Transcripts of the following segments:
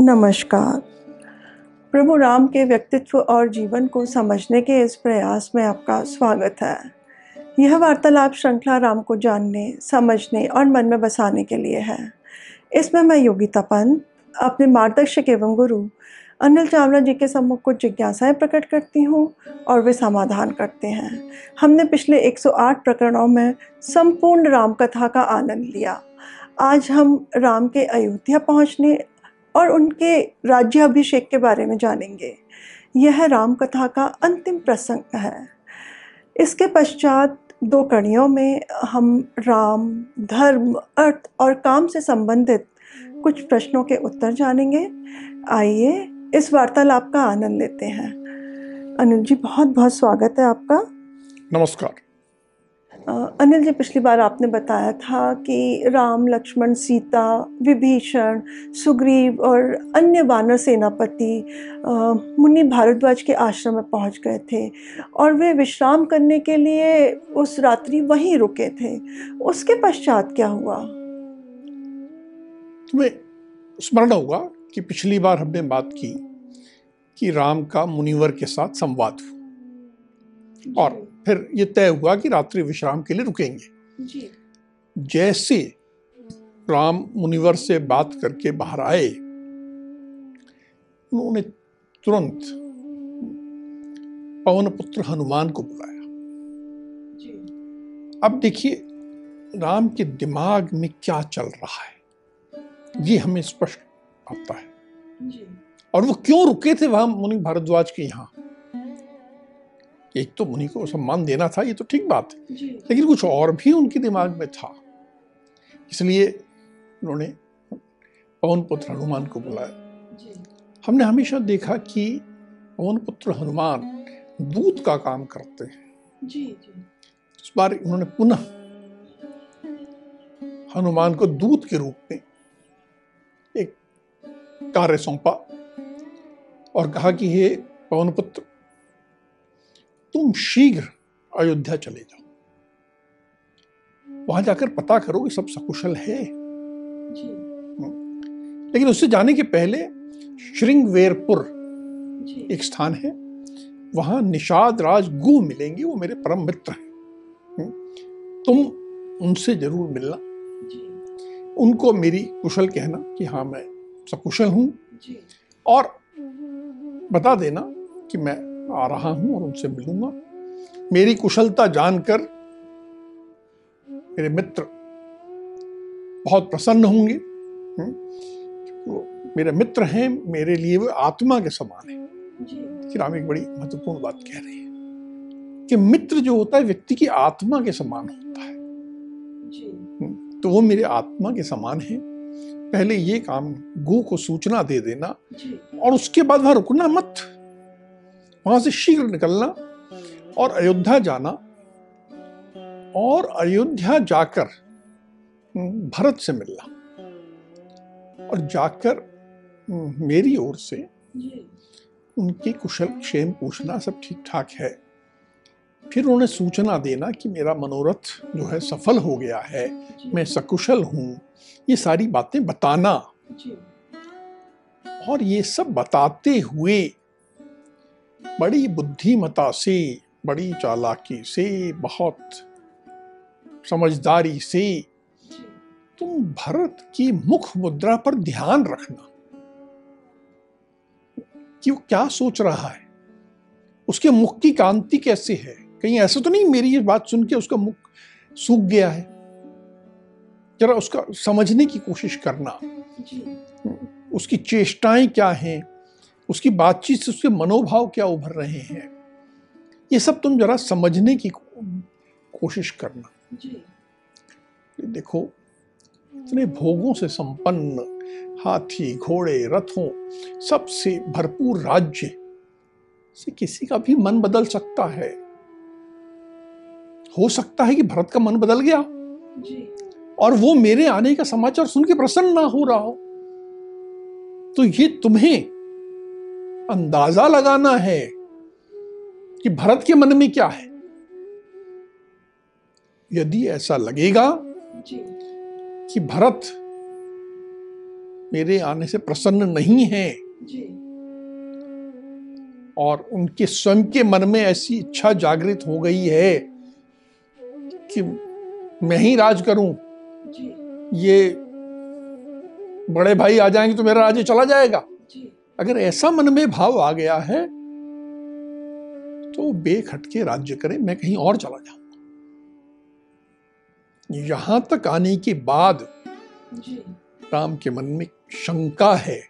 नमस्कार। प्रभु राम के व्यक्तित्व और जीवन को समझने के इस प्रयास में आपका स्वागत है। यह वार्तालाप श्रृंखला राम को जानने, समझने और मन में बसाने के लिए है। इसमें मैं योगिता पंत अपने मार्गदर्शक एवं गुरु अनिल चावला जी के सम्मुख कुछ जिज्ञासाएँ प्रकट करती हूँ और वे समाधान करते हैं। हमने पिछले 108 प्रकरणों में संपूर्ण राम कथा का आनंद लिया। आज हम राम के अयोध्या पहुँचने और उनके राज्याभिषेक के बारे में जानेंगे। यह राम कथा का अंतिम प्रसंग है। इसके पश्चात दो कड़ियों में हम राम, धर्म, अर्थ और काम से संबंधित कुछ प्रश्नों के उत्तर जानेंगे। आइए इस वार्तालाप का आनंद लेते हैं। अनिल जी बहुत बहुत स्वागत है आपका। नमस्कार। अनिल जी पिछली बार आपने बताया था कि राम लक्ष्मण सीता विभीषण सुग्रीव और अन्य वानर सेनापति मुनि भारद्वाज के आश्रम में पहुँच गए थे और वे विश्राम करने के लिए उस रात्रि वहीं रुके थे। उसके पश्चात क्या हुआ? तुम्हें स्मरण होगा कि पिछली बार हमने बात की कि राम का मुनिवर के साथ संवाद हुआ। और फिर ये तय हुआ कि रात्रि विश्राम के लिए रुकेंगे जी। जैसे राम मुनिवर से बात करके बाहर आए उन्होंने तुरंत पवन पुत्र हनुमान को बुलाया जी। अब देखिए राम के दिमाग में क्या चल रहा है ये हमें स्पष्ट आता है जी। और वो क्यों रुके थे वहाँ मुनि भारद्वाज के यहाँ एक तो मुनि को सम्मान देना था ये तो ठीक बात है। लेकिन कुछ और भी उनके दिमाग में था। इसलिए उन्होंने पवन पुत्र हनुमान को बुलाया। हमने हमेशा देखा कि पवन पुत्र हनुमान दूत का काम करते हैं। जी, जी। इस बार उन्होंने पुनः हनुमान को दूत के रूप में एक कार्य सौंपा और कहा कि हे पवन पुत्र तुम शीघ्र अयोध्या चले जाओ। वहाँ जाकर पता करो कि सब सकुशल है। हम्म। लेकिन उससे जाने के पहले श्रृंगवेरपुर एक स्थान है। वहाँ निषाद राज गु मिलेंगे वो मेरे परम मित्र हैं। हम्म। तुम उनसे ज़रूर मिलना। उनको मेरी कुशल कहना कि हाँ मैं सकुशल हूँ। और बता देना कि मैं आ रहा हूँ और उनसे मिलूँगा। मेरी कुशलता जानकर मेरे मित्र बहुत प्रसन्न होंगे। तो मेरे मित्र हैं मेरे लिए वो आत्मा के समान है। कि राम एक बड़ी महत्वपूर्ण बात कह रहे हैं कि मित्र जो होता है व्यक्ति की आत्मा के समान होता है। हम्म, तो वो मेरे आत्मा के समान है। पहले ये काम गो को सूचना दे देना और उसके बाद वहाँ रुकना मत। वहाँ से शीघ्र निकलना और अयोध्या जाना और अयोध्या जाकर हम्म, भरत से मिलना। और जाकर हम्म, मेरी ओर से उनके कुशल क्षेम पूछना सब ठीक ठाक है। फिर उन्हें सूचना देना कि मेरा मनोरथ जो है सफल हो गया है मैं सकुशल हूँ। ये सारी बातें बताना। और ये सब बताते हुए बड़ी बुद्धिमता से बड़ी चालाकी से बहुत समझदारी से तुम भरत की मुख मुद्रा पर ध्यान रखना। कि वो क्या सोच रहा है? उसके मुख की कांति कैसे है? कहीं ऐसा तो नहीं मेरी ये बात सुन के उसका मुख सूख गया है? जरा उसका समझने की कोशिश करना। उसकी चेष्टाएँ क्या हैं? उसकी बातचीत से उसके मनोभाव क्या उभर रहे हैं? ये सब तुम जरा समझने की कोशिश करना। जी। देखो इतने भोगों से संपन्न हाथी घोड़े रथों सबसे भरपूर राज्य से किसी का भी मन बदल सकता है। हो सकता है कि भरत का मन बदल गया। जी। और वो मेरे आने का समाचार सुन के प्रसन्न ना हो रहा हो। तो ये तुम्हें अंदाज़ा लगाना है कि भरत के मन में क्या है। यदि ऐसा लगेगा कि भरत मेरे आने से प्रसन्न नहीं है और उनके स्वयं के मन में ऐसी इच्छा जागृत हो गई है कि मैं ही राज करूँ जी। ये बड़े भाई आ जाएँगे तो मेरा राज्य चला जाएगा। अगर ऐसा मन में भाव आ गया है तो बेखटके राज्य करें मैं कहीं और चला जाऊँगा। यहाँ तक आने के बाद जी। राम के मन में शंका है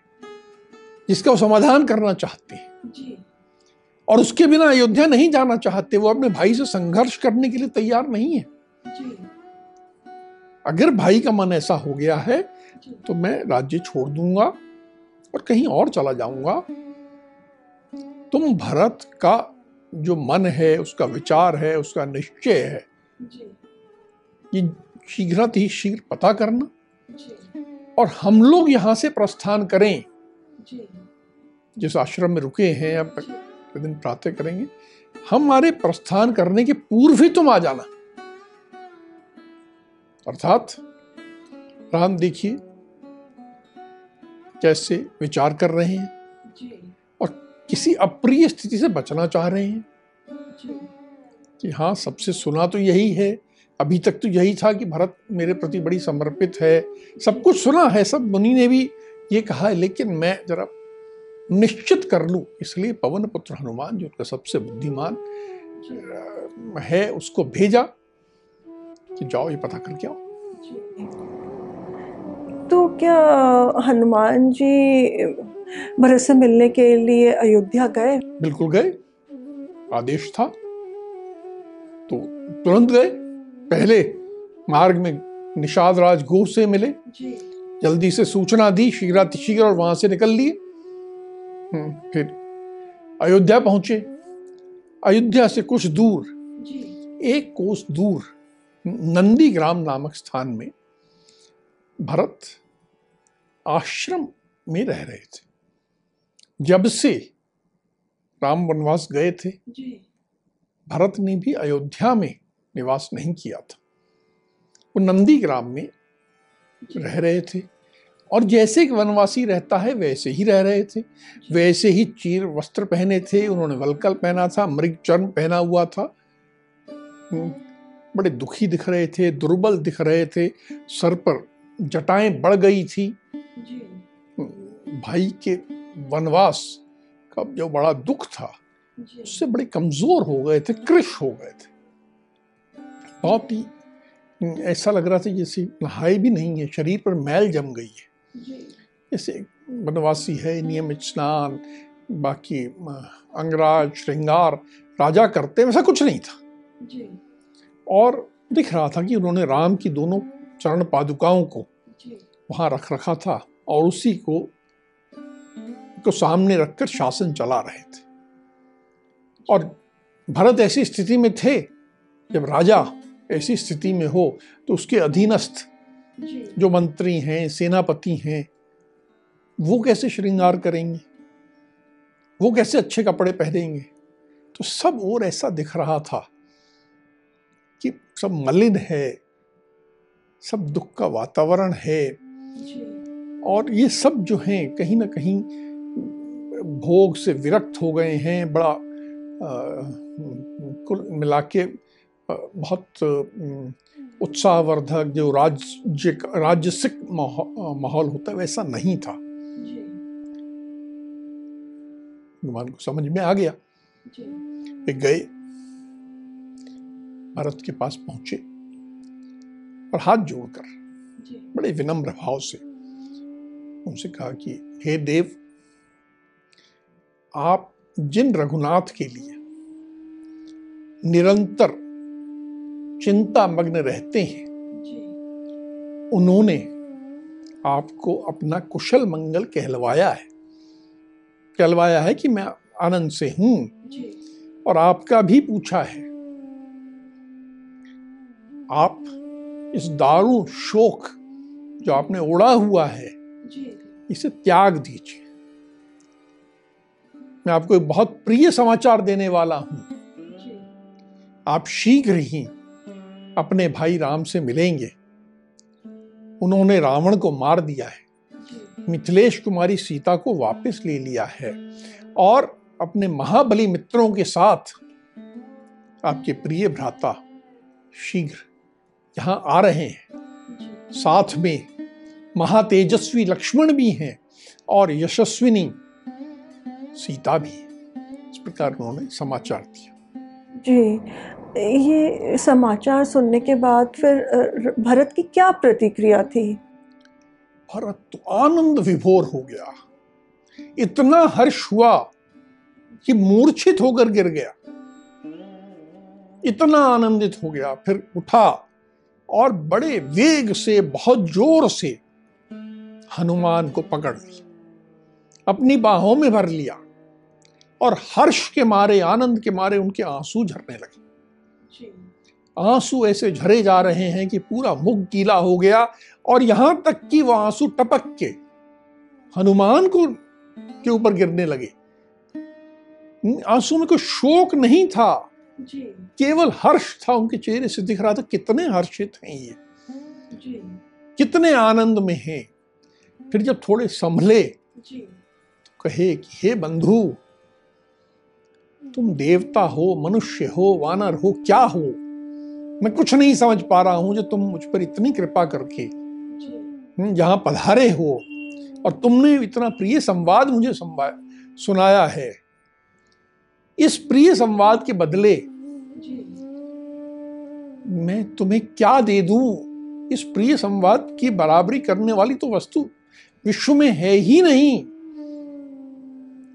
जिसका वो समाधान करना चाहते हैं। और उसके बिना अयोध्या नहीं जाना चाहते वो अपने भाई से संघर्ष करने के लिए तैयार नहीं है। जी। अगर भाई का मन ऐसा हो गया है तो मैं राज्य छोड़ दूँगा। और कहीं और चला जाऊँगा। तुम भरत का जो मन है उसका विचार है उसका निश्चय है। ये शीघ्र ही शीघ्र पता करना। और हम लोग यहाँ से प्रस्थान करें। जिस आश्रम में रुके हैं अब दिन प्रातः करेंगे। हमारे प्रस्थान करने के पूर्व ही तुम आ जाना। अर्थात राम देखिए। कैसे विचार कर रहे हैं और किसी अप्रिय स्थिति से बचना चाह रहे हैं। कि हाँ सबसे सुना तो यही है। अभी तक तो यही था कि भरत मेरे प्रति बड़ी समर्पित है। सब कुछ सुना है सब मुनि ने भी ये कहा है लेकिन मैं जरा निश्चित कर लूँ इसलिए पवन पुत्र हनुमान जो उनका सबसे बुद्धिमान है उसको भेजा कि जाओ ये पता करके आओ। जी। तो क्या हनुमान जी भरत से मिलने के लिए अयोध्या गए? बिल्कुल गए। आदेश था। तो तुरंत गए। पहले मार्ग में निषाद राज गो से मिले। जी। जल्दी से सूचना दी शीघ्रातिशीघ्र और वहाँ से निकल लिए। हम्म, फिर अयोध्या पहुँचे। अयोध्या से कुछ दूर जी। एक कोस दूर नंदी ग्राम नामक स्थान में भरत आश्रम में रह रहे थे। जब से राम वनवास गए थे जी। भरत ने भी अयोध्या में निवास नहीं किया था। वो नंदी ग्राम में रह रहे थे और जैसे एक वनवासी रहता है वैसे ही रह रहे थे। वैसे ही चीर वस्त्र पहने थे उन्होंने वलकल पहना था मृग चर्म पहना हुआ था। हम्म, बड़े दुखी दिख रहे थे दुर्बल दिख रहे थे सर पर जटाएँ बढ़ गई थी। जी। भाई के वनवास का जो बड़ा दुख था उससे बड़े कमज़ोर हो गए थे कृश हो गए थे। बहुत ही ऐसा लग रहा था जैसे नहाए भी नहीं है शरीर पर मैल जम गई है। जैसे वनवासी है नियमित स्नान बाकी अंगराज श्रृंगार राजा करते वैसा कुछ नहीं था। जी। और दिख रहा था कि उन्होंने राम की दोनों चरण पादुकाओं को वहाँ रख रखा था और उसी को को सामने रखकर शासन चला रहे थे। और भरत ऐसी स्थिति में थे जब राजा ऐसी स्थिति में हो तो उसके अधीनस्थ जो मंत्री हैं सेनापति हैं वो कैसे श्रृंगार करेंगे? वो कैसे अच्छे कपड़े पहनेंगे? तो सब और ऐसा दिख रहा था कि सब मलिन है सब दुख का वातावरण है। और ये सब जो हैं कहीं ना कहीं भोग से विरक्त हो गए हैं बड़ा कुल मिला के बहुत उत्साहवर्धक जो राज्य राजसिक माहौ- माहौल होता है वैसा नहीं था। हनुमान को समझ में आ गया। वे गए। भरत के पास पहुँचे। और हाथ जोड़कर बड़े विनम्र भाव से उनसे कहा कि हे देव आप जिन रघुनाथ के लिए निरंतर चिंता मग्न रहते हैं उन्होंने आपको अपना कुशल मंगल कहलवाया है। कहलवाया है कि मैं आनंद से हूँ और आपका भी पूछा है आप इस दारू शोक जो आपने ओढ़ा हुआ है जी। इसे त्याग दीजिए। मैं आपको एक बहुत प्रिय समाचार देने वाला हूँ। आप शीघ्र ही अपने भाई राम से मिलेंगे। उन्होंने रावण को मार दिया है। मिथिलेश कुमारी सीता को वापस ले लिया है। और अपने महाबली मित्रों के साथ आपके प्रिय भ्राता शीघ्र यहाँ आ रहे हैं। साथ में महातेजस्वी लक्ष्मण भी हैं और यशस्विनी सीता भी इस प्रकार उन्होंने समाचार दिया। जी ये समाचार सुनने के बाद फिर भरत की क्या प्रतिक्रिया थी? भरत तो आनंद विभोर हो गया। इतना हर्ष हुआ कि मूर्छित होकर गिर गया। इतना आनंदित हो गया। फिर उठा और बड़े वेग से बहुत ज़ोर से हनुमान को पकड़ लिया अपनी बाहों में भर लिया और हर्ष के मारे आनंद के मारे उनके आँसू झरने लगे। आँसू ऐसे झरे जा रहे हैं कि पूरा मुख गीला हो गया और यहाँ तक कि वह आँसू टपक के हनुमान को के ऊपर गिरने लगे। आँसू में कोई शोक नहीं था। जी। केवल हर्ष था उनके चेहरे से दिख रहा था कितने हर्षित हैं ये। जी। कितने आनंद में हैं। फिर जब थोड़े संभले तो कहे कि हे बंधु तुम देवता हो मनुष्य हो वानर हो क्या हो? मैं कुछ नहीं समझ पा रहा हूँ जो तुम मुझ पर इतनी कृपा करके यहाँ पधारे हो। और तुमने इतना प्रिय संवाद मुझे सुनाया है। इस प्रिय संवाद के बदले मैं तुम्हें क्या दे दूँ? इस प्रिय संवाद की बराबरी करने वाली तो वस्तु विश्व में है ही नहीं।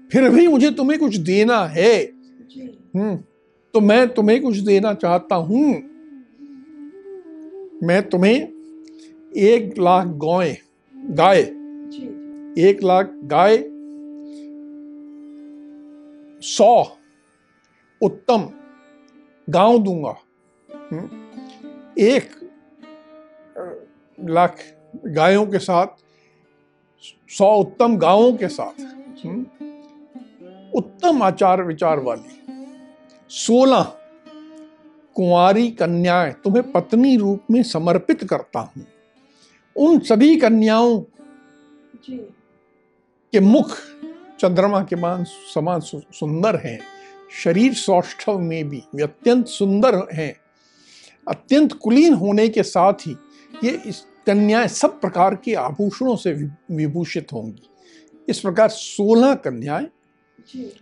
फिर भी मुझे तुम्हें कुछ देना है। हम्म तो मैं तुम्हें कुछ देना चाहता हूँ। मैं तुम्हें एक लाख गाय गाय। एक लाख गाय सौ उत्तम गाँव दूँगा। हम्म, एक लाख गायों के साथ सौ उत्तम गाँवों के साथ। हम्म, उत्तम आचार विचार वाली। सोलह कुंवारी कन्याएँ तुम्हें पत्नी रूप में समर्पित करता हूँ। उन सभी कन्याओं के मुख चंद्रमा के मान समान सुंदर हैं। शरीर सौष्ठव में भी वे अत्यंत सुंदर हैं अत्यंत कुलीन होने के साथ ही ये इस कन्याएँ सब प्रकार के आभूषणों से विभूषित होंगी। इस प्रकार सोलह कन्याएँ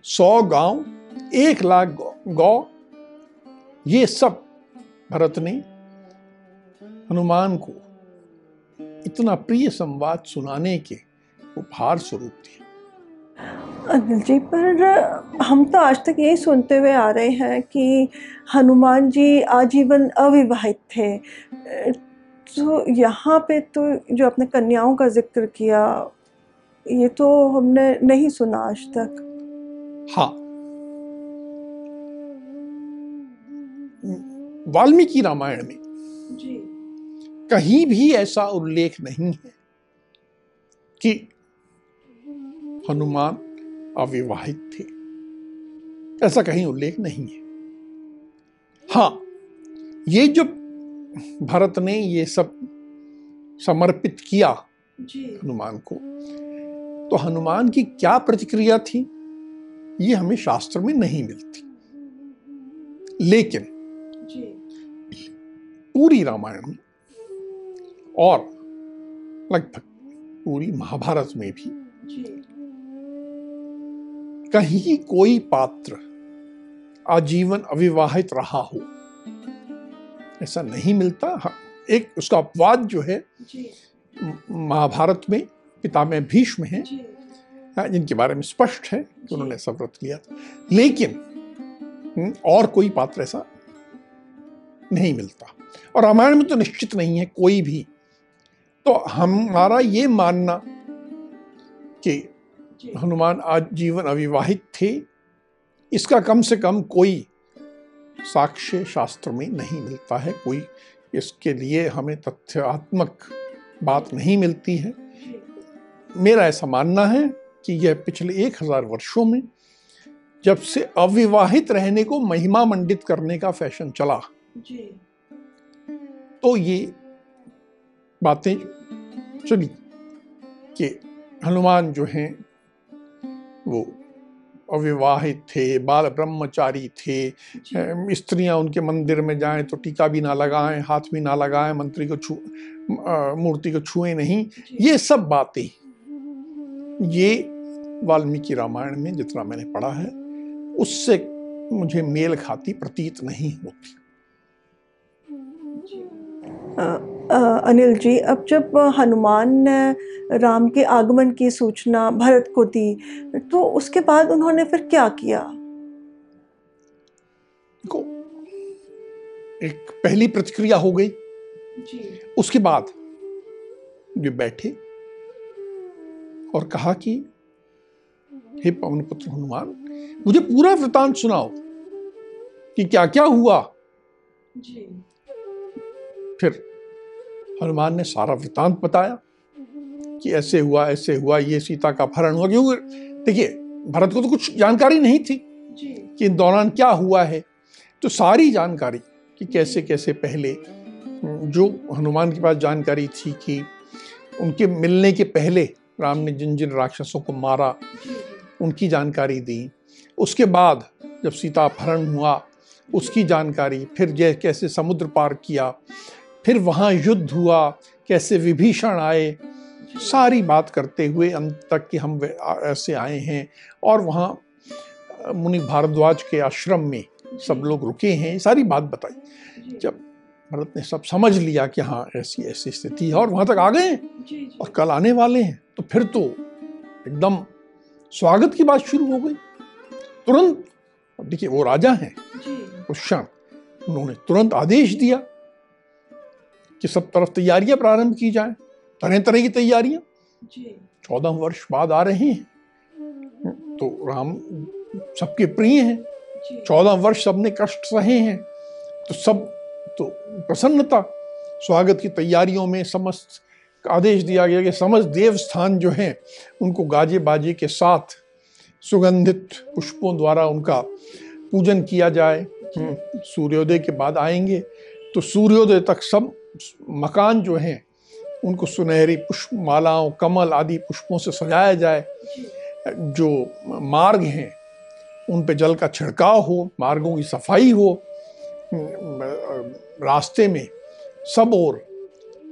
सौ गाँव एक लाख गौ ये सब भरत ने हनुमान को इतना प्रिय संवाद सुनाने के उपहार स्वरूप दिया अनिल जी पर हम तो आज तक यही सुनते हुए आ रहे हैं कि हनुमान जी आजीवन अविवाहित थे। तो यहाँ पे तो जो अपने कन्याओं का ज़िक्र किया ये तो हमने नहीं सुना आज तक। हाँ। वाल्मीकि रामायण में जी। कहीं भी ऐसा उल्लेख नहीं है कि हनुमान अविवाहित थे। ऐसा कहीं उल्लेख नहीं है। हाँ ये जो भारत ने ये सब समर्पित किया हनुमान को तो हनुमान की क्या प्रतिक्रिया थी? ये हमें शास्त्र में नहीं मिलती। लेकिन पूरी रामायण में और लगभग पूरी महाभारत में भी कहीं कोई पात्र आजीवन अविवाहित रहा हो। ऐसा नहीं मिलता। हाँ, एक उसका अपवाद जो है महाभारत में पिता में भीष्म है हाँ, जिनके बारे में स्पष्ट है कि उन्होंने सब व्रत लिया था। लेकिन हम्म, और कोई पात्र ऐसा नहीं मिलता। और रामायण में तो निश्चित नहीं है कोई भी। तो हमारा ये मानना कि हनुमान आज जीवन अविवाहित थे। इसका कम से कम कोई साक्ष्य शास्त्र में नहीं मिलता है। कोई इसके लिए हमें तथ्यात्मक बात नहीं मिलती है। मेरा ऐसा मानना है कि यह पिछले एक हज़ार वर्षों में जब से अविवाहित रहने को महिमा मंडित करने का फ़ैशन चला। जी। तो ये बातें चली कि हनुमान जो हैं वो अविवाहित थे बाल ब्रह्मचारी थे। स्त्रियाँ उनके मंदिर में जाएँ तो टीका भी ना लगाएँ हाथ भी ना लगाएँ मंत्री को छू मूर्ति को छुए नहीं। ये सब बातें ये वाल्मीकि रामायण में जितना मैंने पढ़ा है उससे मुझे मेल खाती प्रतीत नहीं होती। अनिल जी अब जब हनुमान ने राम के आगमन की सूचना भरत को दी तो उसके बाद उन्होंने फिर क्या किया को एक पहली प्रतिक्रिया हो गई जी। उसके बाद वे बैठे और कहा कि हे पवन पुत्र हनुमान मुझे पूरा वृतांत सुनाओ कि क्या क्या हुआ जी। फिर हनुमान ने सारा वृतांत बताया कि ऐसे हुआ ऐसे हुआ ये सीता का अपहरण हुआ क्योंकि देखिए भरत को तो कुछ जानकारी नहीं थी कि इन दौरान क्या हुआ है। तो सारी जानकारी कि कैसे कैसे पहले जो हनुमान के पास जानकारी थी कि उनके मिलने के पहले राम ने जिन जिन राक्षसों को मारा उनकी जानकारी दी। उसके बाद जब सीता अपहरण हुआ उसकी जानकारी फिर जय कैसे समुद्र पार किया फिर वहाँ युद्ध हुआ कैसे विभीषण आए। सारी बात करते हुए अंत तक कि हम ऐसे आए हैं और वहाँ मुनि भारद्वाज के आश्रम में सब लोग रुके हैं। सारी बात बताई। जब भरत ने सब समझ लिया कि हाँ ऐसी ऐसी स्थिति है और वहाँ तक आ गए और कल आने वाले हैं तो फिर तो एकदम स्वागत की बात शुरू हो गई। तुरंत देखिए वो राजा हैं उस क्षण उन्होंने तुरंत आदेश दिया कि सब तरफ़ तैयारियाँ प्रारंभ की जाए। तरह तरह की तैयारियाँ। चौदह वर्ष बाद आ रहे हैं। तो राम सबके प्रिय हैं। चौदह वर्ष सबने कष्ट सहे हैं। तो सब तो प्रसन्नता स्वागत की तैयारियों में समस्त आदेश दिया गया कि समस्त देव स्थान जो हैं उनको गाजे बाजे के साथ सुगंधित पुष्पों द्वारा उनका पूजन किया जाए। सूर्योदय के बाद आएँगे। तो सूर्योदय तक सब मकान जो हैं, उनको सुनहरी पुष्प मालाओं कमल आदि पुष्पों से सजाया जाए। जो मार्ग हैं, उन पे जल का छिड़काव हो, मार्गों की सफ़ाई हो, रास्ते में सब और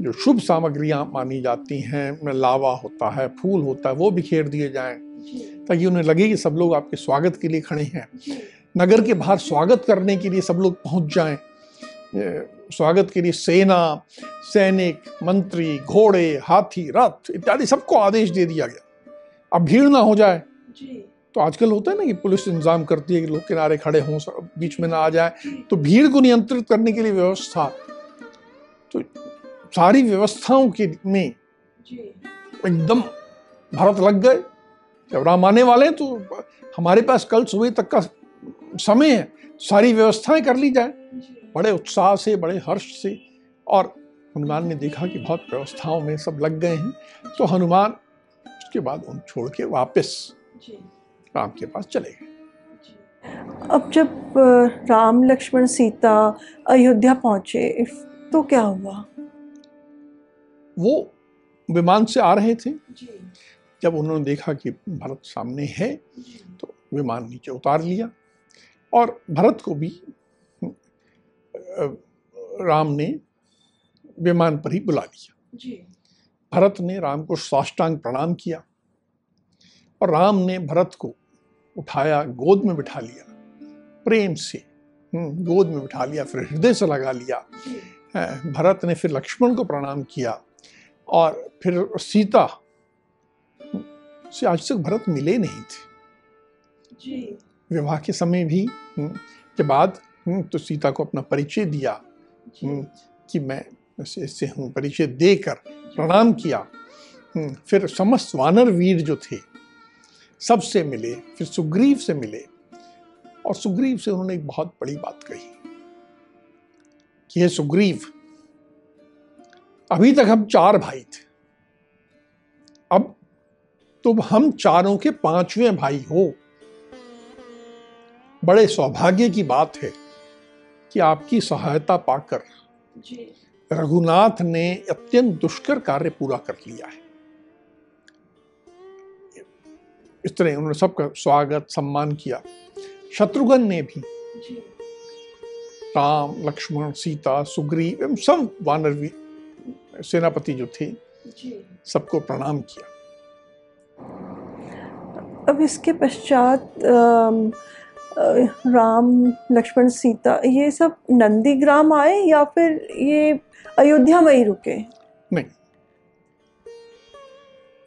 जो शुभ सामग्रियाँ मानी जाती हैं, लावा होता है, फूल होता है, वो बिखेर दिए जाएँ। ताकि उन्हें लगे कि सब लोग आपके स्वागत के लिए खड़े हैं। नगर के बाहर स्वागत करने के लिए सब लोग पहुँच जाएँ। स्वागत के लिए सेना सैनिक मंत्री घोड़े हाथी रथ इत्यादि सबको आदेश दे दिया गया। अब भीड़ ना हो जाए। तो आजकल होता है ना कि पुलिस इंतज़ाम करती है कि लोग किनारे खड़े हों बीच में ना आ जाए। तो भीड़ को नियंत्रित करने के लिए व्यवस्था। तो सारी व्यवस्थाओं के में एकदम भारत लग गए। जब राम आने वाले हैं तो हमारे पास कल सुबह तक का समय है। सारी व्यवस्थाएँ कर ली जाए। बड़े उत्साह से बड़े हर्ष से और हनुमान ने देखा कि बहुत व्यवस्थाओं में सब लग गए हैं। तो हनुमान उसके बाद उन छोड़ के वापस राम के पास चले गए। अब जब राम लक्ष्मण सीता अयोध्या पहुँचे तो क्या हुआ? वो विमान से आ रहे थे। जब उन्होंने देखा कि भरत सामने है तो विमान नीचे उतार लिया और भरत को भी राम ने विमान पर ही बुला लिया। भरत ने राम को साष्टांग प्रणाम किया और राम ने भरत को उठाया गोद में बिठा लिया। प्रेम से हम्म, गोद में बिठा लिया फिर हृदय से लगा लिया। भरत ने फिर लक्ष्मण को प्रणाम किया और फिर सीता से आज तक भरत मिले नहीं थे। विवाह के समय भी हम्म, के बाद तो सीता को अपना परिचय दिया कि मैं ऐसे हूँ परिचय देकर प्रणाम किया। फिर समस्त वानर वीर जो थे सबसे मिले फिर सुग्रीव से मिले और सुग्रीव से उन्होंने एक बहुत बड़ी बात कही कि हे सुग्रीव अभी तक हम चार भाई थे। अब तुम हम चारों के पाँचवें भाई हो। बड़े सौभाग्य की बात है कि आपकी सहायता पाकर रघुनाथ ने अत्यंत दुष्कर कार्य पूरा कर लिया है। इस तरह उन्होंने सबका स्वागत सम्मान किया। शत्रुघ्न ने भी राम लक्ष्मण सीता सुग्रीव एवं सब वानर सेनापति जो थे सबको प्रणाम किया। अब इसके पश्चात राम लक्ष्मण सीता ये सब नंदीग्राम आए या फिर ये अयोध्या में ही रुके? नहीं।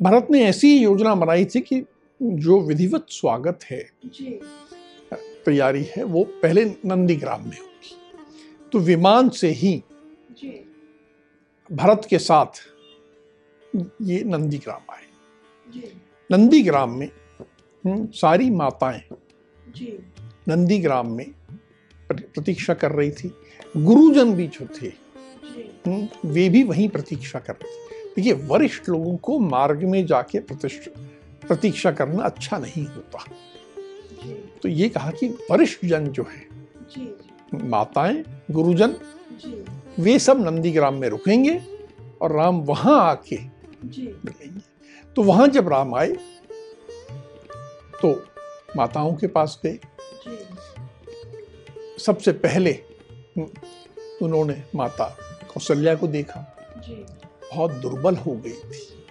भारत ने ऐसी योजना बनाई थी कि जो विधिवत स्वागत है तैयारी है वो पहले नंदीग्राम में होगी। तो विमान से ही भारत के साथ ये नंदीग्राम आए। नंदीग्राम में हम्म, सारी माताएँ नंदीग्राम में प्रतीक्षा कर रही थी। गुरुजन भी जो थे हम्म, वे भी वहीं प्रतीक्षा कर रहे थे। देखिए वरिष्ठ लोगों को मार्ग में जाके प्रतीक्षा करना अच्छा नहीं होता। तो ये कहा कि वरिष्ठ जन जो है माताएँ गुरुजन वे सब नंदीग्राम में रुकेंगे और राम वहाँ आके मिलेंगे। तो वहाँ जब राम आए तो माताओं के पास गए सबसे पहले उन्होंने माता कौशल्या को देखा। बहुत दुर्बल हो गई थी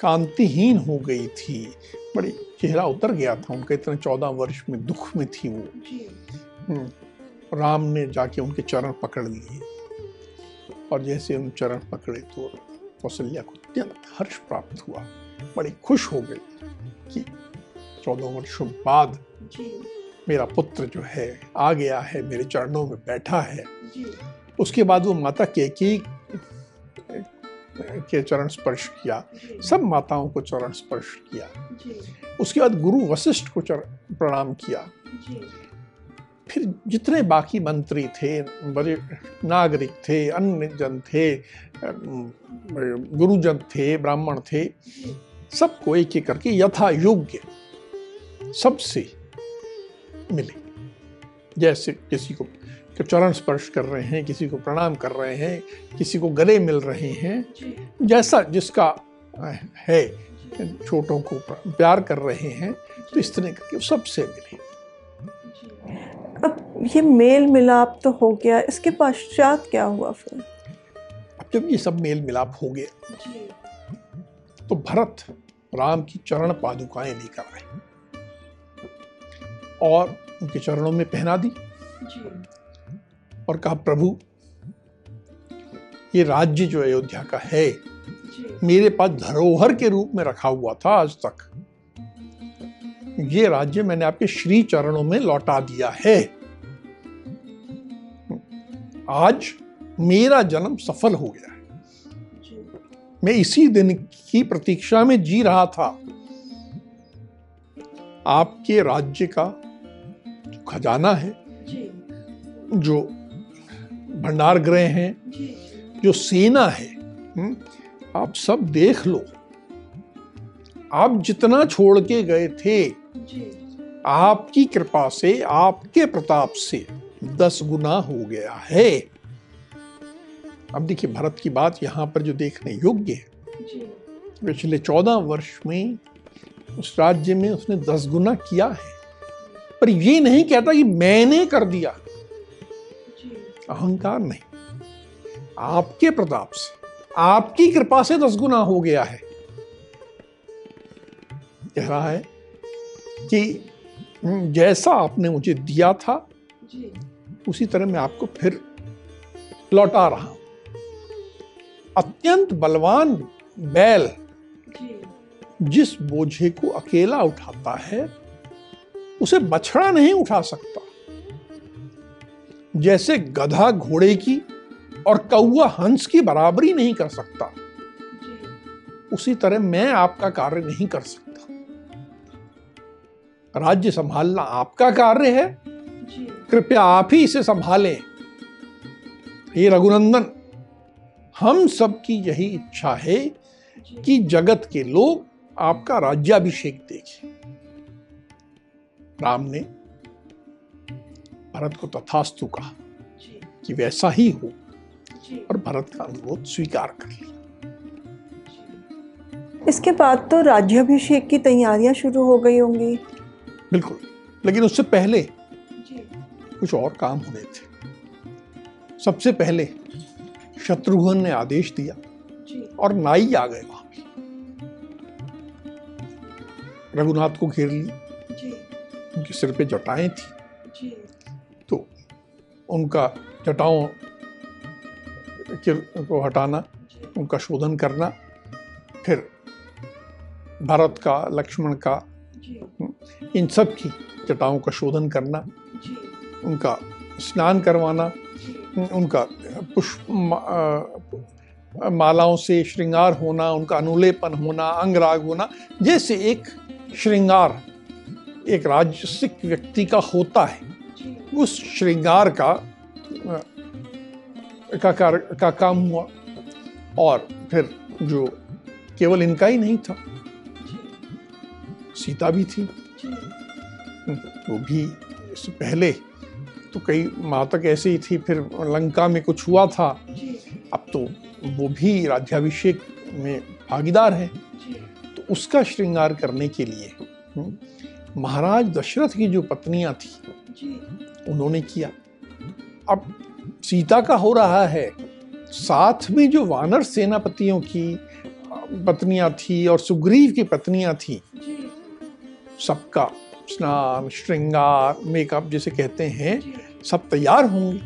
कांतिहीन हो गई थी बड़ी चेहरा उतर गया था उनका इतने चौदह वर्ष में दुख में थी वो। हम्म, राम ने जाके उनके चरण पकड़ लिए। और जैसे उन चरण पकड़े तो कौशल्या को अत्यंत हर्ष प्राप्त हुआ बड़ी खुश हो गई कि चौदह वर्षों बाद मेरा पुत्र जो है आ गया है मेरे चरणों में बैठा है। उसके बाद वो माता के केकी के चरण स्पर्श किया। सब माताओं को चरण स्पर्श किया। उसके बाद गुरु वशिष्ठ को प्रणाम किया। फिर जितने बाकी मंत्री थे बड़े नागरिक थे अन्य जन थे गुरुजन थे ब्राह्मण थे सबको एक एक करके यथा योग्य सबसे मिले जैसे किसी को चरण स्पर्श कर रहे हैं किसी को प्रणाम कर रहे हैं किसी को गले मिल रहे हैं जैसा जिसका है छोटों को प्यार कर रहे हैं तो इस तरह करके सबसे मिले अब ये मेल मिलाप तो हो गया इसके पश्चात क्या हुआ फिर? अब जब ये सब मेल मिलाप हो गया तो भरत राम की चरण पादुकाएँ लेकर आए। और उनके चरणों में पहना दी और कहा प्रभु ये राज्य जो अयोध्या का है मेरे पास धरोहर के रूप में रखा हुआ था आज तक। ये राज्य मैंने आपके श्री चरणों में लौटा दिया है। आज मेरा जन्म सफल हो गया है। मैं इसी दिन की प्रतीक्षा में जी रहा था। आपके राज्य का खजाना है जो। भंडार गृह हैं जो। सेना है हम्म, आप सब देख लो। आप जितना छोड़ के गए थे आपकी कृपा से आपके प्रताप से दस गुना हो गया है। अब देखिए भरत की बात यहाँ पर जो देखने योग्य है। पिछले चौदह वर्ष में उस राज्य में उसने दस गुना किया है। पर ये नहीं कहता कि मैंने कर दिया। अहंकार नहीं। आपके प्रताप से आपकी कृपा से दस गुना हो गया है। कह रहा है कि हम्म, जैसा आपने मुझे दिया था उसी तरह मैं आपको फिर लौटा रहा हूँ। अत्यंत बलवान बैल जिस बोझे को अकेला उठाता है उसे बछड़ा नहीं उठा सकता। जैसे गधा घोड़े की और कौआ हंस की बराबरी नहीं कर सकता। उसी तरह मैं आपका कार्य नहीं कर सकता। राज्य संभालना आपका कार्य है। कृपया आप ही इसे संभालें। हे रघुनंदन, हम सबकी यही इच्छा है कि जगत के लोग आपका राज्याभिषेक देखें। राम ने भरत को तथास्तु कहा कि वैसा ही हो और भरत का अनुरोध स्वीकार कर लिया। इसके बाद तो राज्याभिषेक की तैयारियाँ शुरू हो गई होंगी। बिल्कुल लेकिन उससे पहले कुछ और काम होने थे। सबसे पहले शत्रुघ्न ने आदेश दिया और नाई आ गए वहाँ रघुनाथ को घेर ली उनके सिर पे जटाएँ थी। तो उनका जटाओं को हटाना उनका शोधन करना फिर भारत का लक्ष्मण का इन सब की जटाओं का शोधन करना उनका स्नान करवाना उनका पुष्प मालाओं से श्रृंगार होना उनका अनुलेपन होना अंगराग होना जैसे एक श्रृंगार एक राजसिक व्यक्ति का होता है। उस श्रृंगार का का, का, का काम हुआ। और फिर जो केवल इनका ही नहीं था। सीता भी थी। वो भी इससे पहले तो कई माह तक ऐसे ही थी फिर लंका में कुछ हुआ था। अब तो वो भी राज्याभिषेक में भागीदार है। तो उसका श्रृंगार करने के लिए हम्म, महाराज दशरथ की जो पत्नियाँ थी उन्होंने किया। अब सीता का हो रहा है। साथ में जो वानर सेनापतियों की पत्नियाँ थी और सुग्रीव की पत्नियाँ थी सबका स्नान श्रृंगार मेकअप जिसे कहते हैं सब तैयार होंगे।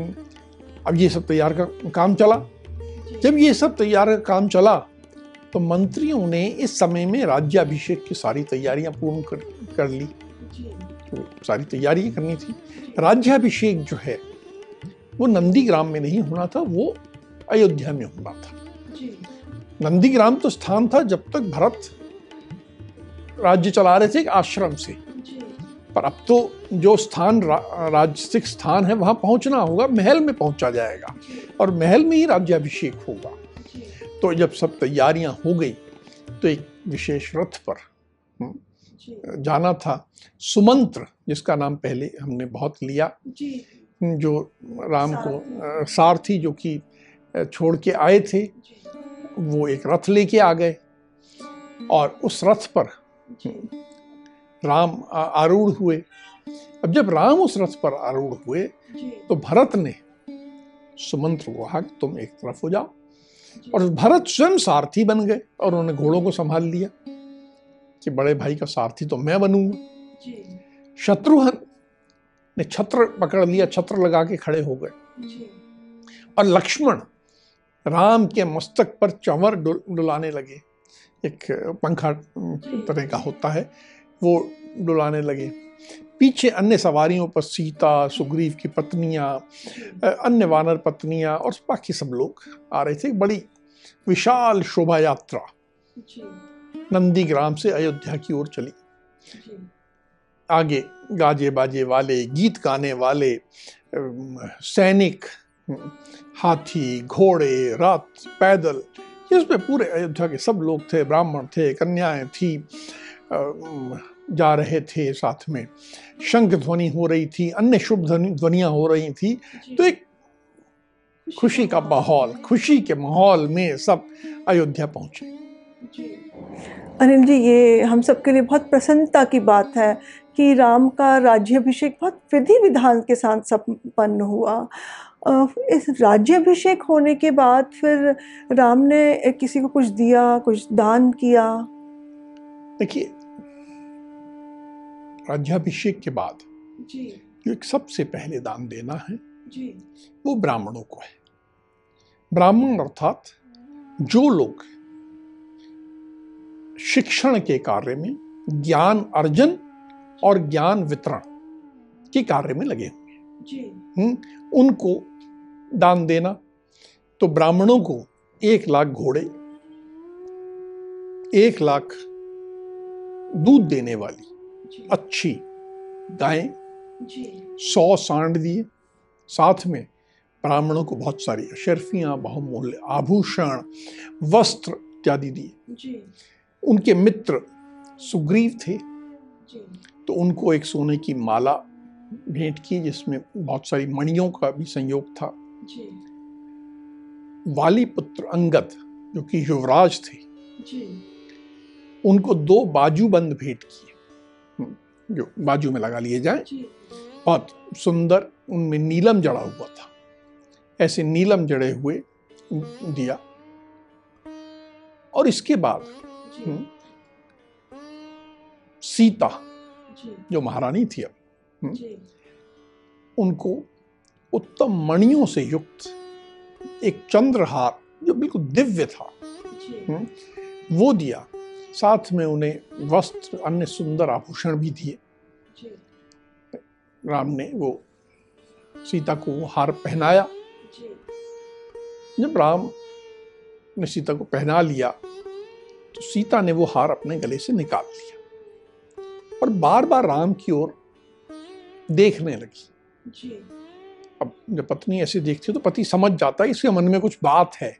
हम्म, अब ये सब तैयार का काम चला। जब ये सब तैयार का काम चला तो मंत्रियों ने इस समय में राज्याभिषेक की सारी तैयारियाँ पूर्ण कर, कर ली। तो सारी तैयारियाँ करनी थी। राज्याभिषेक जो है वो नंदीग्राम में नहीं होना था वो अयोध्या में होना था। नंदीग्राम तो स्थान था जब तक भरत राज्य चला रहे थे एक आश्रम से। पर अब तो जो स्थान रा, राजसिक स्थान है वहाँ पहुँचना होगा महल में पहुँचा जाएगा। और महल में ही राज्याभिषेक होगा। तो जब सब तैयारियाँ हो गई तो एक विशेष रथ पर हम्म, जाना था। सुमंत्र जिसका नाम पहले हमने बहुत लिया जो। राम को सारथी। जो कि छोड़ के आए थे वो एक रथ लेके आ गए। और उस रथ पर राम आरूढ़ हुए। अब जब राम उस रथ पर आरूढ़ हुए तो भरत ने सुमंत्र को कहा तुम एक तरफ़ हो जाओ। और भरत स्वयं सारथी बन गए और उन्होंने घोड़ों को संभाल लिया कि बड़े भाई का सारथी तो मैं बनूँगा। शत्रुघ्न ने छत्र पकड़ लिया छत्र लगा के खड़े हो गए। और लक्ष्मण राम के मस्तक पर चंवर डुलाने लगे। एक पंखा तरह का होता है वो डुलाने लगे। पीछे अन्य सवारियों पर सीता सुग्रीव की पत्नियाँ अन्य वानर पत्नियाँ और बाकी सब लोग आ रहे थे। बड़ी विशाल शोभा यात्रा नंदी ग्राम से अयोध्या की ओर चली। आगे गाजे बाजे वाले गीत गाने वाले सैनिक हाथी घोड़े रथ पैदल इसमें पूरे अयोध्या के सब लोग थे ब्राह्मण थे कन्याएँ थी जा रहे थे साथ में। शंख ध्वनि हो रही थी अन्य शुभ ध्वनियाँ हो रही थी। तो एक खुशी का माहौल खुशी के माहौल में सब अयोध्या पहुँचे। अनिल जी ये हम सबके लिए बहुत प्रसन्नता की बात है कि राम का राज्याभिषेक बहुत विधि विधान के साथ संपन्न हुआ। इस राज्याभिषेक होने के बाद फिर राम ने किसी को कुछ दिया कुछ दान किया? देखिए राज्याभिषेक के बाद जी। जो एक सबसे पहले दान देना है जी। वो ब्राह्मणों को है। ब्राह्मण अर्थात जो लोग शिक्षण के कार्य में ज्ञान अर्जन और ज्ञान वितरण के कार्य में लगे हुए हैं उनको दान देना तो ब्राह्मणों को एक लाख घोड़े एक लाख दूध देने वाली अच्छी गायें। सौ सांड दिए। साथ में ब्राह्मणों को बहुत सारी अशरफियाँ बहुमूल्य आभूषण वस्त्र इत्यादि दिए। उनके मित्र सुग्रीव थे। तो उनको एक सोने की माला भेंट की जिसमें बहुत सारी मणियों का भी संयोग था। वाली पुत्र अंगद जो कि युवराज थे जी। उनको दो बाजूबंद भेंट किए। जो बाजू में लगा लिए जाए। बहुत सुंदर उनमें नीलम जड़ा हुआ था। ऐसे नीलम जड़े हुए दिया। और इसके बाद हम्म, सीता जी। जो महारानी थी अब हम्म। उनको उत्तम मणियों से युक्त एक चंद्रहार जो बिल्कुल दिव्य था जी। हम्म, वो दिया। साथ में उन्हें वस्त्र अन्य सुंदर आभूषण भी दिए। राम ने वो सीता को वो हार पहनाया। जब राम ने सीता को पहना लिया तो सीता ने वो हार अपने गले से निकाल लिया और बार बार राम की ओर देखने लगी। जी। अब जब पत्नी ऐसे देखती है तो पति समझ जाता है इसके मन में कुछ बात है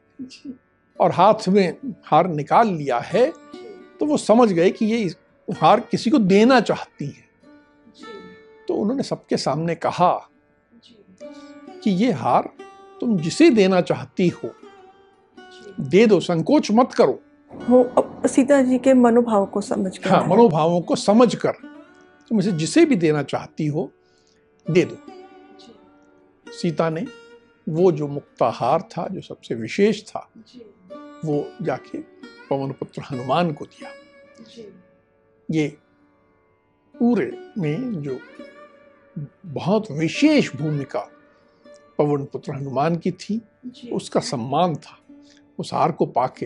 और हाथ में हार निकाल लिया है। तो वो समझ गए कि ये हार किसी को देना चाहती है। तो उन्होंने सबके सामने कहा कि ये हार तुम जिसे देना चाहती हो दे दो संकोच मत करो। वो अब सीता जी के मनोभाव को समझ कर हाँ मनोभावों को समझ कर तुम इसे जिसे भी देना चाहती हो दे दो। सीता ने वो जो मुक्ताहार था जो सबसे विशेष था वो जाके पवन पुत्र हनुमान को दिया। ये पूरे में जो बहुत विशेष भूमिका पवन पुत्र हनुमान की थी उसका सम्मान था। उस हार को पाके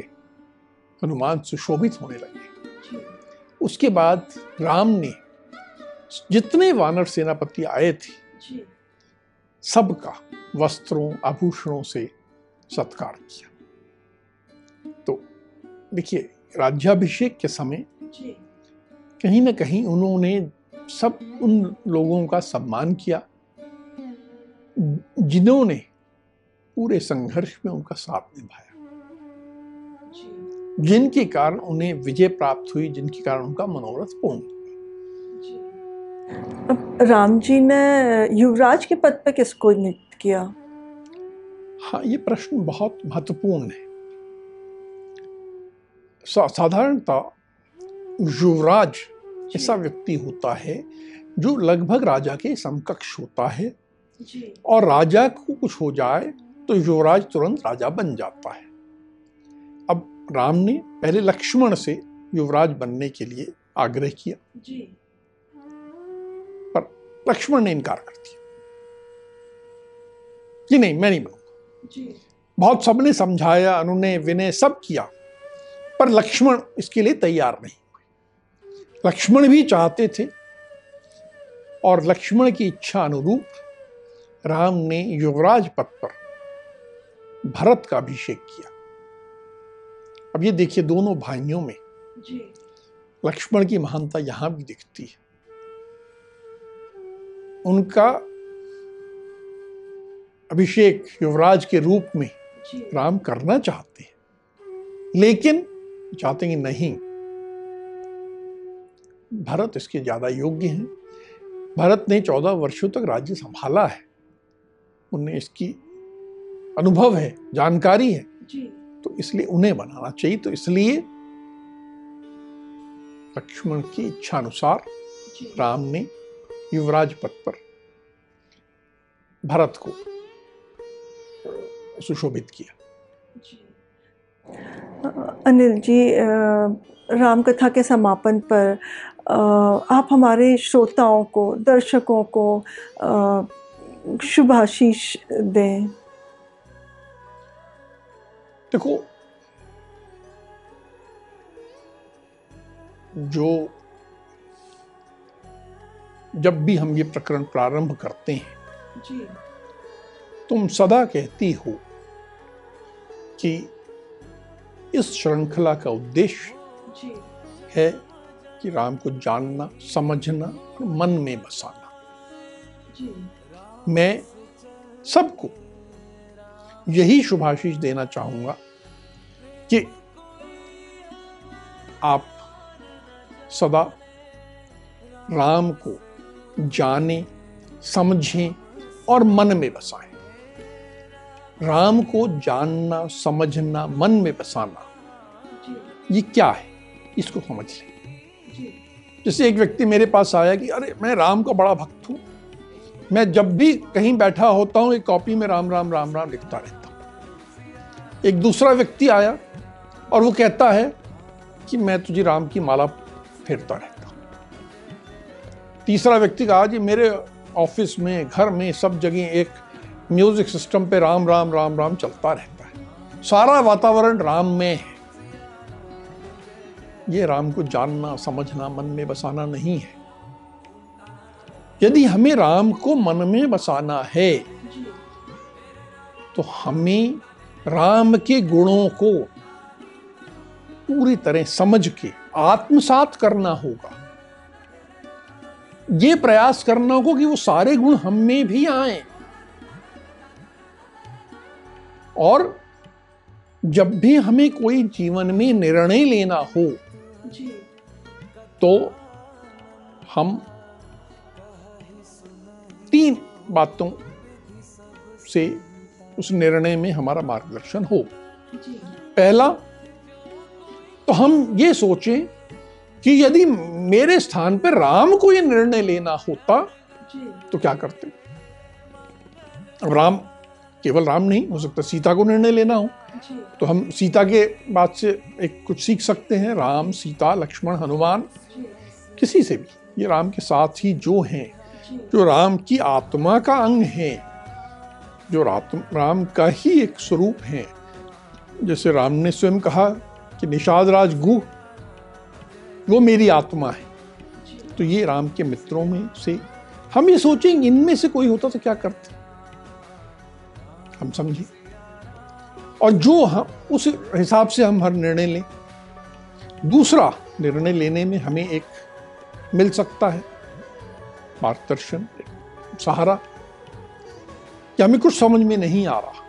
हनुमान सुशोभित होने लगे। उसके बाद राम ने जितने वानर सेनापति आए थे सबका वस्त्रों आभूषणों से सत्कार किया। देखिए राज्याभिषेक के समय कहीं ना कहीं उन्होंने सब उन लोगों का सम्मान किया। जिन्होंने पूरे संघर्ष में उनका साथ निभाया। जिनके कारण उन्हें विजय प्राप्त हुई जिनके कारण उनका मनोरथ पूर्ण हुआ। राम जी ने युवराज के पद पर किसको नियुक्त किया? हाँ ये प्रश्न बहुत महत्वपूर्ण है। साधारणतः युवराज ऐसा व्यक्ति होता है जो लगभग राजा के समकक्ष होता है। और राजा को कुछ हो जाए तो युवराज तुरंत राजा बन जाता है। अब राम ने पहले लक्ष्मण से युवराज बनने के लिए आग्रह किया। जी। पर लक्ष्मण ने इनकार कर दिया। कि नहीं मैं नहीं बनूँगा। बहुत सबने समझाया उन्होंने विनय सब किया। पर लक्ष्मण इसके लिए तैयार नहीं हुए। लक्ष्मण भी चाहते थे और लक्ष्मण की इच्छा अनुरूप राम ने युवराज पद पर भरत का अभिषेक किया। अब ये देखिए दोनों भाइयों में लक्ष्मण की महानता यहाँ भी दिखती है। उनका अभिषेक युवराज के रूप में राम करना चाहते हैं। लेकिन चाहते हैं कि नहीं भरत इसके ज़्यादा योग्य हैं। भरत ने चौदह वर्षों तक राज्य संभाला है। उन्हें इसकी अनुभव है जानकारी है। जी। तो इसलिए उन्हें बनाना चाहिए। तो इसलिए लक्ष्मण की इच्छा अनुसार राम ने युवराज पद पर भरत को सुशोभित किया। जी। अनिल जी राम कथा के समापन पर आप हमारे श्रोताओं को दर्शकों को शुभ आशीष दें। देखो जो जब भी हम ये प्रकरण प्रारंभ करते हैं जी। तुम सदा कहती हो कि इस श्रृंखला का उद्देश्य है कि राम को जानना समझना और मन में बसाना। जी। मैं सबको यही शुभाशीष देना चाहूँगा कि आप सदा राम को जाने समझें और मन में बसाएँ। राम को जानना समझना मन में बसाना ये क्या है? इसको समझ लें। जैसे एक व्यक्ति मेरे पास आया कि अरे मैं राम का बड़ा भक्त हूँ। मैं जब भी कहीं बैठा होता हूँ एक कॉपी में राम राम राम राम लिखता रहता हूँ। एक दूसरा व्यक्ति आया और वो कहता है कि मैं तुझे राम की माला फेरता रहता हूँ। तीसरा व्यक्ति कहा जी मेरे ऑफ़िस में घर में सब जगह एक म्यूज़िक सिस्टम पे राम राम राम राम चलता रहता है। सारा वातावरण राम में है। ये राम को जानना, समझना, मन में बसाना नहीं है। यदि हमें राम को मन में बसाना है तो हमें राम के गुणों को पूरी तरह समझ के आत्मसात करना होगा। ये प्रयास करना होगा कि वो सारे गुण हम में भी आए। और जब भी हमें कोई जीवन में निर्णय लेना हो तो हम तीन बातों से उस निर्णय में हमारा मार्गदर्शन हो। पहला तो हम ये सोचें कि यदि मेरे स्थान पर राम को यह निर्णय लेना होता तो क्या करते? राम केवल राम नहीं हो सकता सीता को निर्णय लेना हो। तो हम सीता के बात से एक कुछ सीख सकते हैं राम सीता लक्ष्मण हनुमान किसी से भी। ये राम के साथ ही जो हैं जो। राम की आत्मा का अंग है जो राम का ही एक स्वरूप है। जैसे राम ने स्वयं कहा कि निषाद राज गु वो मेरी आत्मा है। तो ये राम के मित्रों में से हम ये सोचेंगे इनमें से कोई होता तो क्या करते? हम समझे और जो हम उस हिसाब से हम हर निर्णय लें। दूसरा निर्णय लेने में हमें एक मिल सकता है मार्गदर्शन सहारा। कि हमें कुछ समझ में नहीं आ रहा।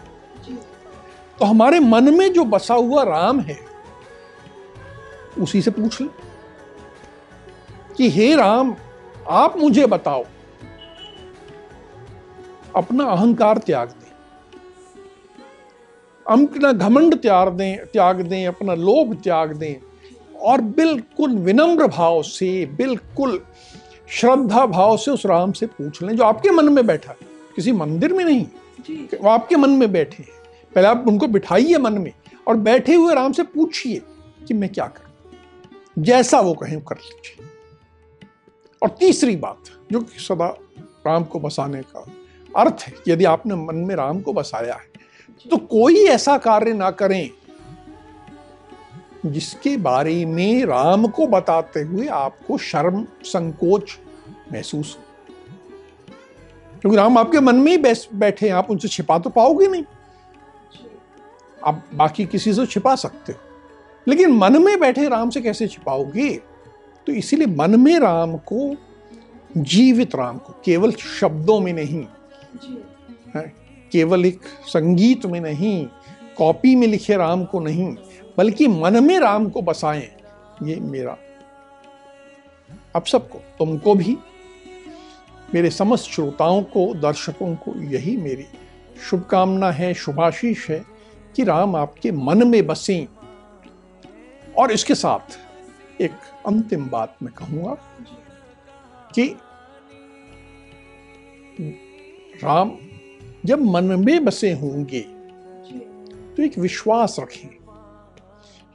तो हमारे मन में जो बसा हुआ राम है उसी से पूछ ले। कि हे राम आप मुझे बताओ अपना अहंकार त्याग दें। अपना घमंड त्याग दें त्याग दें अपना लोभ त्याग दें। और बिल्कुल विनम्र भाव से बिल्कुल श्रद्धा भाव से उस राम से पूछ लें जो आपके मन में बैठा है। किसी मंदिर में नहीं वो आपके मन में बैठे हैं। पहले आप उनको बिठाइए मन में और बैठे हुए राम से पूछिए कि मैं क्या करूँ। जैसा वो कहें कर लीजिए। और तीसरी बात जो कि सदा राम को बसाने का अर्थ है यदि आपने मन में राम को बसाया है तो कोई ऐसा कार्य ना करें जिसके बारे में राम को बताते हुए आपको शर्म संकोच महसूस हो। क्योंकि राम आपके मन में ही बैठे हैं आप उनसे छिपा तो पाओगे नहीं। आप बाकी किसी से छिपा सकते हो। लेकिन मन में बैठे राम से कैसे छिपाओगे? तो इसीलिए मन में राम को जीवित राम को केवल शब्दों में नहीं। है? केवल एक संगीत में नहीं, कॉपी में लिखे राम को नहीं, बल्कि मन में राम को बसाएँ, ये मेरा। अब सबको, तुमको भी, मेरे समस्त श्रोताओं को, दर्शकों को यही मेरी शुभकामना है, शुभाशीष है कि राम आपके मन में बसें। और इसके साथ एक अंतिम बात मैं कहूँगा कि राम जब मन में बसे होंगे तो एक विश्वास रखें।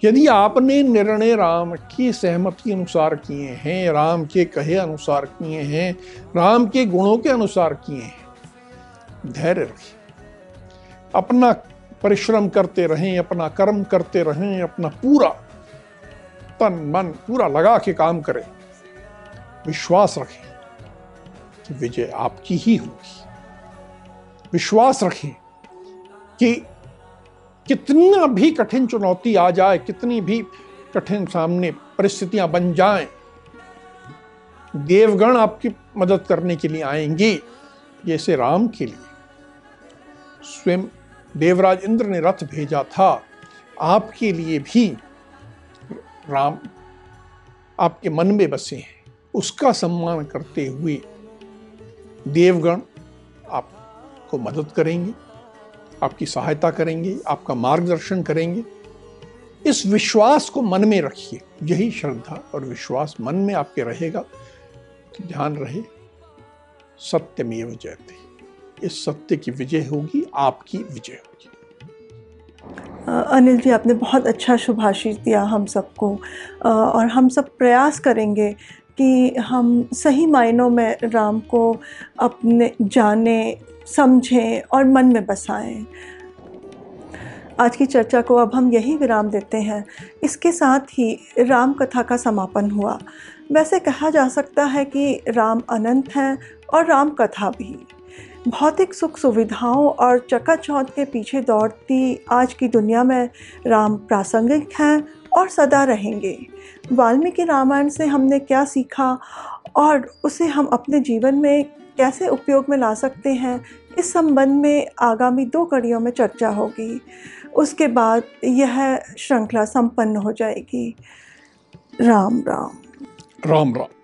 यदि आपने निर्णय राम की सहमति अनुसार किए हैं राम के कहे अनुसार किए हैं राम के गुणों के अनुसार किए हैं धैर्य रखें। अपना परिश्रम करते रहें अपना कर्म करते रहें अपना पूरा तन मन पूरा लगा के काम करें। विश्वास रखें कि विजय आपकी ही होगी। विश्वास रखें कि कितना भी कठिन चुनौती आ जाए, कितनी भी कठिन सामने परिस्थितियाँ बन जाएँ, देवगण आपकी मदद करने के लिए आएँगे। जैसे राम के लिए। स्वयं देवराज इंद्र ने रथ भेजा था। आपके लिए भी राम आपके मन में बसे हैं। उसका सम्मान करते हुए देवगण आपको मदद करेंगे, आपकी सहायता करेंगे, आपका मार्गदर्शन करेंगे। इस विश्वास को मन में रखिए, यही श्रद्धा और विश्वास मन में आपके रहेगा। तो ध्यान रहे, सत्यमेव जयते। इस सत्य की विजय होगी, आपकी विजय होगी। अनिल जी, आपने बहुत अच्छा शुभाशीष दिया हम सबको। और हम सब प्रयास करेंगे कि हम सही मायनों में राम को अपने जाने, समझें और मन में बसाएँ। आज की चर्चा को अब हम यही विराम देते हैं। इसके साथ ही राम कथा का समापन हुआ। वैसे कहा जा सकता है कि राम अनंत हैं और राम कथा भी। भौतिक सुख सुविधाओं और चकाचौंध के पीछे दौड़ती आज की दुनिया में राम प्रासंगिक हैं और सदा रहेंगे। वाल्मीकि रामायण से हमने क्या सीखा और उसे हम अपने जीवन में कैसे उपयोग में ला सकते हैं, इस संबंध में आगामी दो कड़ियों में चर्चा होगी। उसके बाद यह श्रृंखला संपन्न हो जाएगी। राम राम। राम राम।